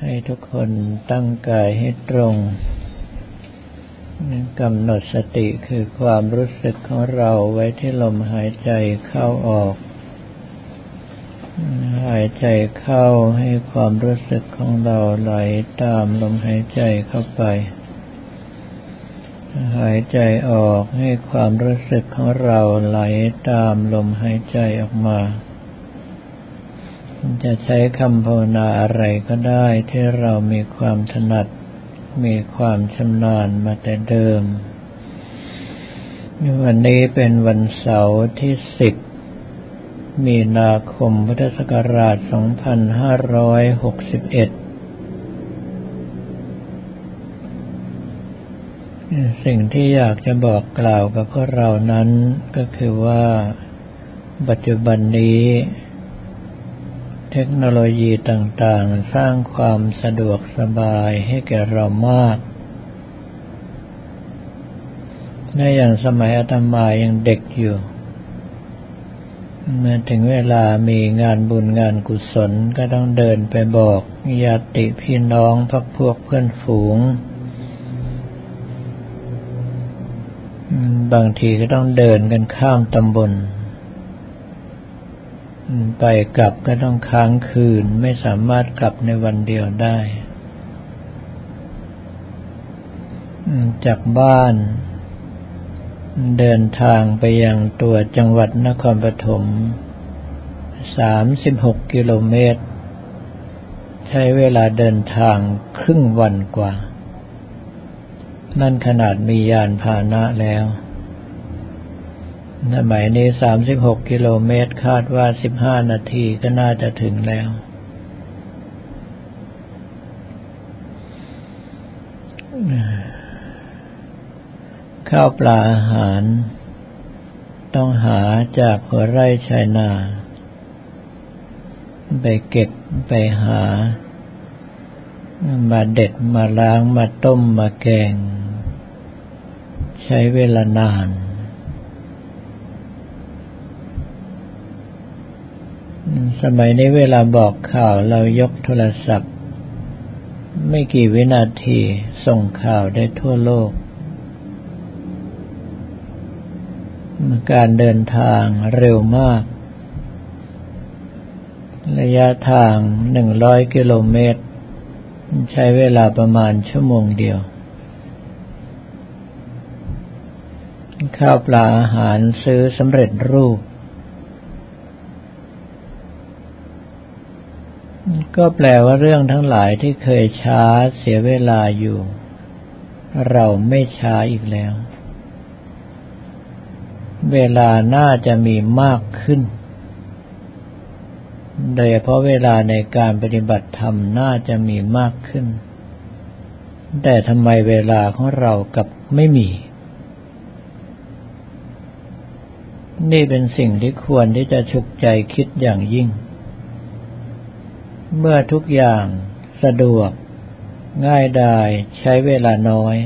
ให้ทุกคนตั้งกายให้ตรงกำหนดสติคือความรู้สึกของเราไว้ที่ลมหายใจเข้าออก หายใจเข้าให้ความรู้สึกของเราไหลตามลมหายใจเข้าไป หายใจออกให้ความรู้สึกของเราไหลตามลมหายใจออกมา จะใช้คำภาวนาอะไรก็ได้ที่เรามีความถนัด มีความชำนาญมาแต่เดิม วันนี้เป็นวันเสาร์ที่สิบมีนาคมพุทธศักราช 2561 สิ่งที่อยากจะบอกกล่าวกับพวกเรานั้นก็คือว่าปัจจุบันนี้ เทคโนโลยีต่างๆ สร้างความสะดวกสบายให้แก่เรามากในอย่างสมัยอาตมายังเด็กอยู่เมื่อถึงเวลามีงานบุญงานกุศลก็ต้องเดินไปบอกญาติพี่น้องพักพวกเพื่อนฝูง บางทีก็ต้องเดินกันข้ามตำบล ไปกลับก็ต้องค้างคืนไม่สามารถกลับในวันเดียวได้ จากบ้าน เดินทางไปยังตัวจังหวัดนครปฐมสามสิบหกกิโลเมตร ใช้เวลาเดินทางครึ่งวันกว่า นั่นขนาดมียานพาหนะแล้ว สมัยนี้สามสิบหกกิโลเมตรคาดว่าสิบห้านาทีก็น่าจะถึงแล้ว ข้าวปลาอาหาร ต้องหาจากหัวไร่ชายนา ไปเก็บไปหา มาเด็ดมาล้างมาต้มมาแกง ใช้เวลานาน สมัยนี้เวลาบอกข่าวเรายกโทรศัพท์ ไม่กี่วินาทีส่งข่าวได้ทั่วโลก การเดินทางเร็วมาก ระยะทางหนึ่งร้อยกิโลเมตร ใช้เวลาประมาณชั่วโมงเดียว ข้าวปลาอาหารซื้อสำเร็จรูป ก็แปลว่าเรื่องทั้งหลายที่เคยช้าเสียเวลาอยู่ เราไม่ช้าอีกแล้ว เวลาน่าจะมีมากขึ้น โดยเพราะเวลาในการปฏิบัติธรรมน่าจะมีมากขึ้น แต่ทำไมเวลาของเรากับไม่มี นี่เป็นสิ่งที่ควรที่จะฉุกใจคิดอย่างยิ่ง เมื่อทุกอย่างสะดวก ง่ายดายใช้เวลาน้อย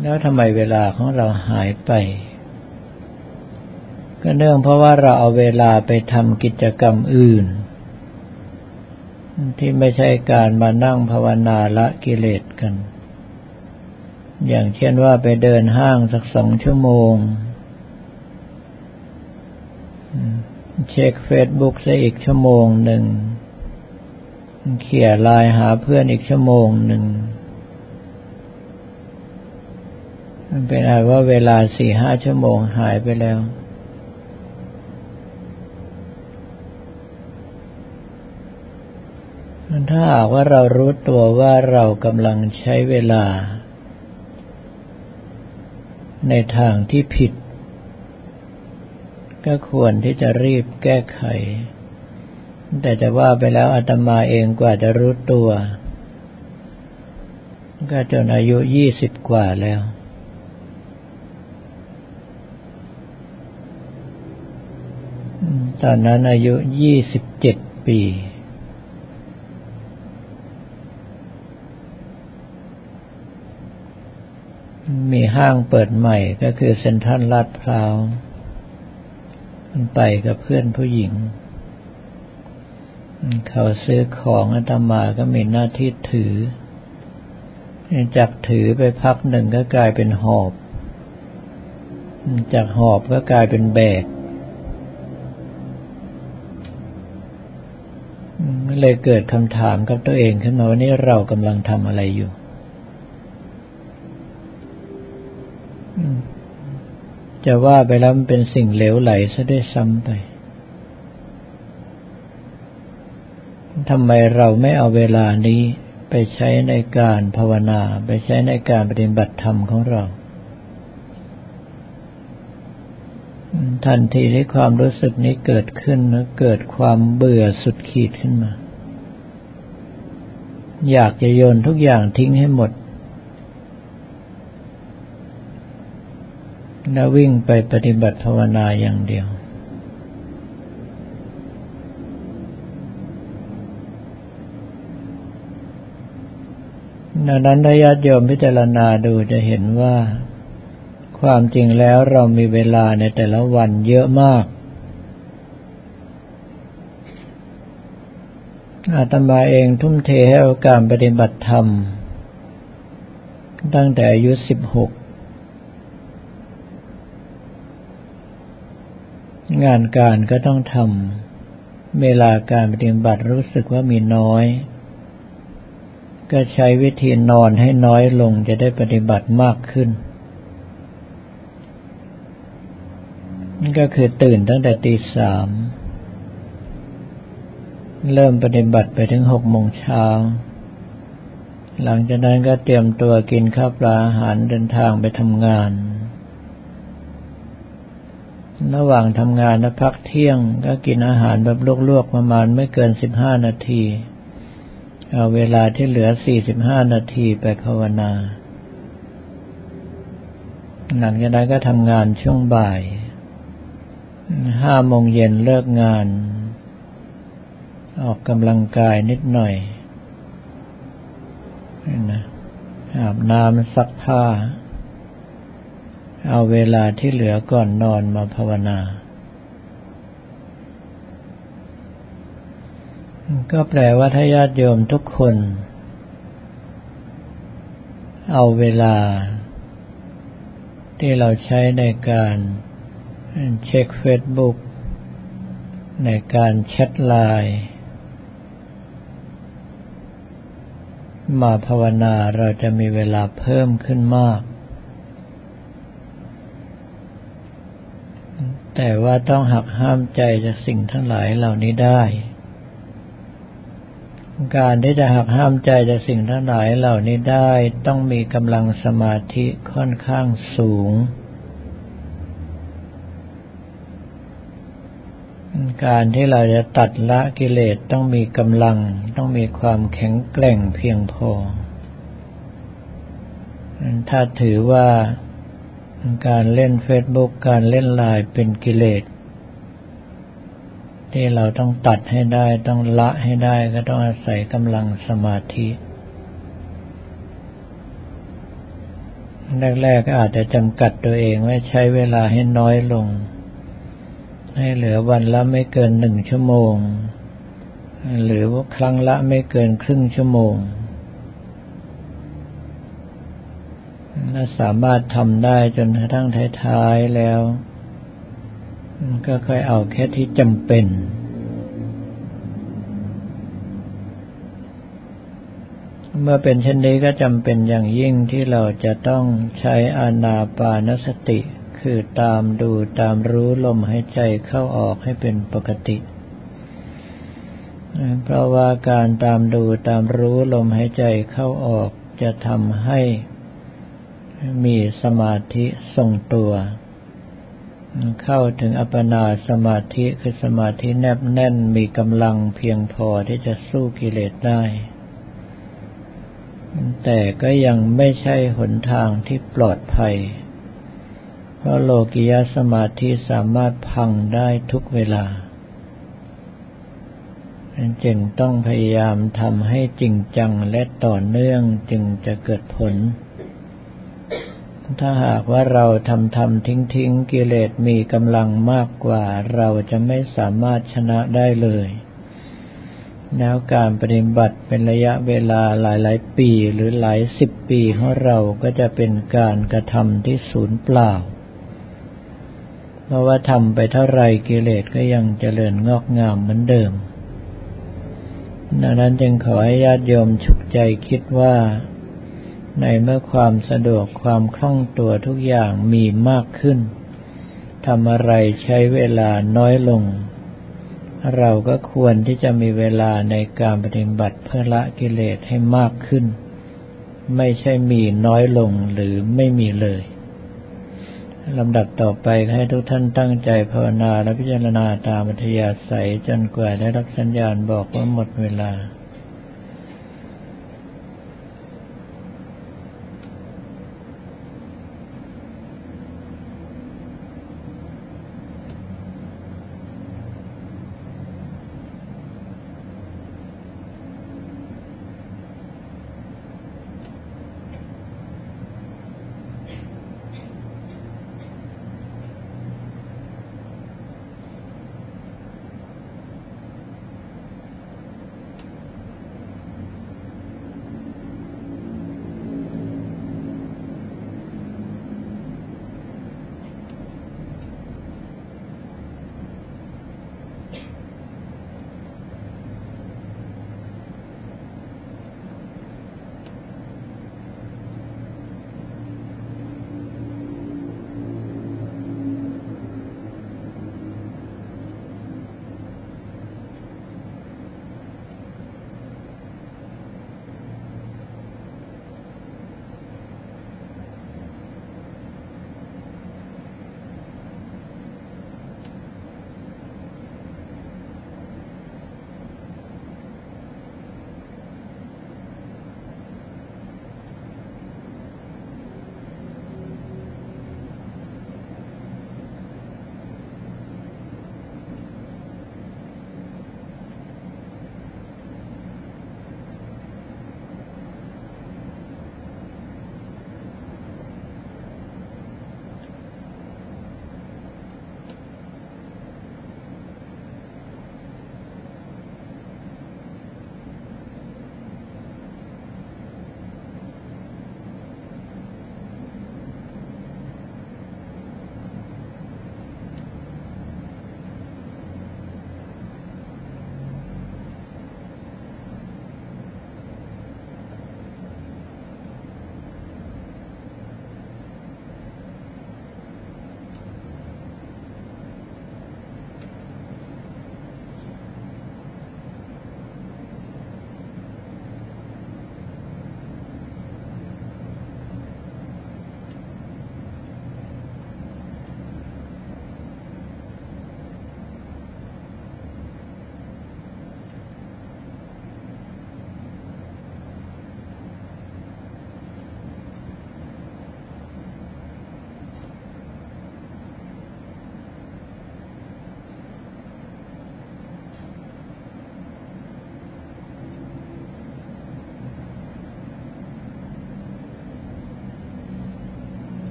แล้วทำไมเวลาของเราหายไป ก็เนื่องเพราะว่าเราเอาเวลาไปทำกิจกรรมอื่น ที่ไม่ใช่การมานั่งภาวนาละกิเลสกัน อย่างเช่นว่าไปเดินห้างสักสองชั่วโมง เช็คเฟซบุ๊กซะอีกชั่วโมงหนึ่ง เขี่ยไลน์หาเพื่อนอีกชั่วโมงหนึ่ง มันเป็นอะไรว่าเวลาสี่ห้าชั่วโมงหายไปแล้วถ้าหากว่าเรารู้ตัวว่าเรากำลังใช้เวลา ในทางที่ผิด ก็ควรที่จะรีบแก้ไข แต่จะว่าไปแล้วอาตมาเองกว่าจะรู้ตัว ก็จนอายุยี่สิบกว่าแล้ว ตอนนั้นอายุยี่สิบเจ็ดปีมีห้างเปิดใหม่ก็คือเซ็นทรัลลาดพร้าว ไปกับเพื่อนผู้หญิง เขาซื้อของอาตมาก็มีหน้าที่ถือ จากถือไปพักหนึ่งก็กลายเป็นหอบ จากหอบก็กลายเป็นแบก เลยเกิดคำถามกับตัวเองขึ้นมาว่านี่เรากำลังทำอะไรอยู่ จะว่าไปแล้วมันเป็นสิ่งเหลวไหลซะด้วยซ้ำไปทำไมเราไม่เอาเวลานี้ไปใช้ในการภาวนา ไปใช้ในการปฏิบัติธรรมของเรา ทันทีที่ความรู้สึกนี้เกิดขึ้นแล้วเกิดความเบื่อสุดขีดขึ้นมา อยากจะโยนทุกอย่างทิ้งให้หมด แล้ววิ่งไปปฏิบัติภาวนาอย่างเดียว ดังนั้นถ้าญาติโยมพิจารณาดูจะเห็นว่า ความจริงแล้วเรามีเวลาในแต่ละวันเยอะมากอาตมาเองทุ่มเทให้โอกาสปฏิบัติธรรม ตั้งแต่อายุสิบหก งานการก็ต้องทำ เวลาการปฏิบัติรู้สึกว่ามีน้อย ก็ใช้วิธีนอนให้น้อยลงจะได้ปฏิบัติมากขึ้นนั่นก็คือตื่นตั้งแต่ตีสาม เริ่มปฏิบัติไปถึงหกโมงเช้า หลังจากนั้นก็เตรียมตัวกินข้าวปลาอาหารเดินทางไปทำงาน ระหว่างทำงานและพักเที่ยง ก็กินอาหารแบบลวกๆประมาณไม่เกินสิบห้านาที เอาเวลาที่เหลือ45นาทีไปภาวนาหลังจากนั้นก็ทำงานช่วงบ่าย ห้าโมงเย็นเลิกงาน ออกกำลังกายนิดหน่อยนะอาบน้ำซักผ้า เอาเวลาที่เหลือก่อนนอนมาภาวนา ก็แปลว่าถ้าญาติโยมทุกคน เอาเวลา ที่เราใช้ในการเช็คเฟซบุ๊กในการแชทไลน์มาภาวนาเราจะมีเวลาเพิ่มขึ้นมาก แต่ว่าต้องหักห้ามใจจากสิ่งทั้งหลายเหล่านี้ได้ การที่จะหักห้ามใจจากสิ่งทั้งหลายเหล่านี้ได้ ต้องมีกำลังสมาธิค่อนข้างสูง การที่เราจะตัดละกิเลสต้องมีกำลัง ต้องมีความแข็งแกร่งเพียงพอ ถ้าถือว่า การเล่นเฟซบุ๊กการเล่นไลน์เป็นกิเลส ที่เราต้องตัดให้ได้ต้องละให้ได้ก็ต้องอาศัยกำลังสมาธิแรกๆก็อาจจะจำกัดตัวเองไว้ใช้เวลาให้น้อยลง ให้เหลือวันละไม่เกินหนึ่งชั่วโมง หรือว่าครั้งละไม่เกินครึ่งชั่วโมง ถ้าสามารถทำได้จนกระทั่งท้ายๆแล้ว ก็ค่อยเอาแค่ที่จำเป็น เมื่อเป็นเช่นนี้ก็จำเป็นอย่างยิ่งที่เราจะต้องใช้อานาปานสติ คือตามดูตามรู้ลมหายใจเข้าออกให้เป็นปกติเพราะว่าการตามดูตามรู้ลมหายใจเข้าออกจะทำให้ มีสมาธิทรงตัว เข้าถึงอัปปนาสมาธิคือสมาธิแนบแน่นมีกำลังเพียงพอที่จะสู้กิเลสได้ แต่ก็ยังไม่ใช่หนทางที่ปลอดภัย เพราะโลกิยาสมาธิสามารถพังได้ทุกเวลาจึงต้องพยายามทำให้จริงจังและต่อเนื่องจึงจะเกิดผล ถ้าหากว่าเราทำทำทิ้งทิ้งกิเลสมีกำลังมากกว่า เราจะไม่สามารถชนะได้เลย แล้วการปฏิบัติเป็นระยะเวลาหลายๆปีหรือหลายสิบปีของเราก็จะเป็นการกระทำที่ศูนย์เปล่า เพราะว่าทำไปเท่าไรกิเลสก็ยังเจริญงอกงามเหมือนเดิมดังนั้นจึงขอให้ญาติโยมฉุกใจคิดว่า ในเมื่อความสะดวกความคล่องตัวทุกอย่างมีมากขึ้นทำอะไรใช้เวลาน้อยลง เราก็ควรที่จะมีเวลาในการปฏิบัติเพื่อละกิเลสให้มากขึ้น ไม่ใช่มีน้อยลงหรือไม่มีเลยลำดับต่อไปให้ทุกท่านตั้งใจภาวนาและพิจารณาตามอัธยาศัยจนกว่าได้รับสัญญาณบอกว่าหมดเวลา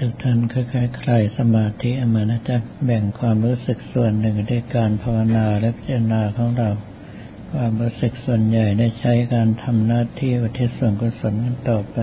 ทุกท่านค่อยๆคลายสมาธิอมานะจ๊ะแบ่งความรู้สึกส่วนหนึ่งด้วยการภาวนาและพิจารณาของเรา ความรู้สึกส่วนใหญ่ได้ใช้การทำหน้าที่อุทิศส่วนกุศลต่อไป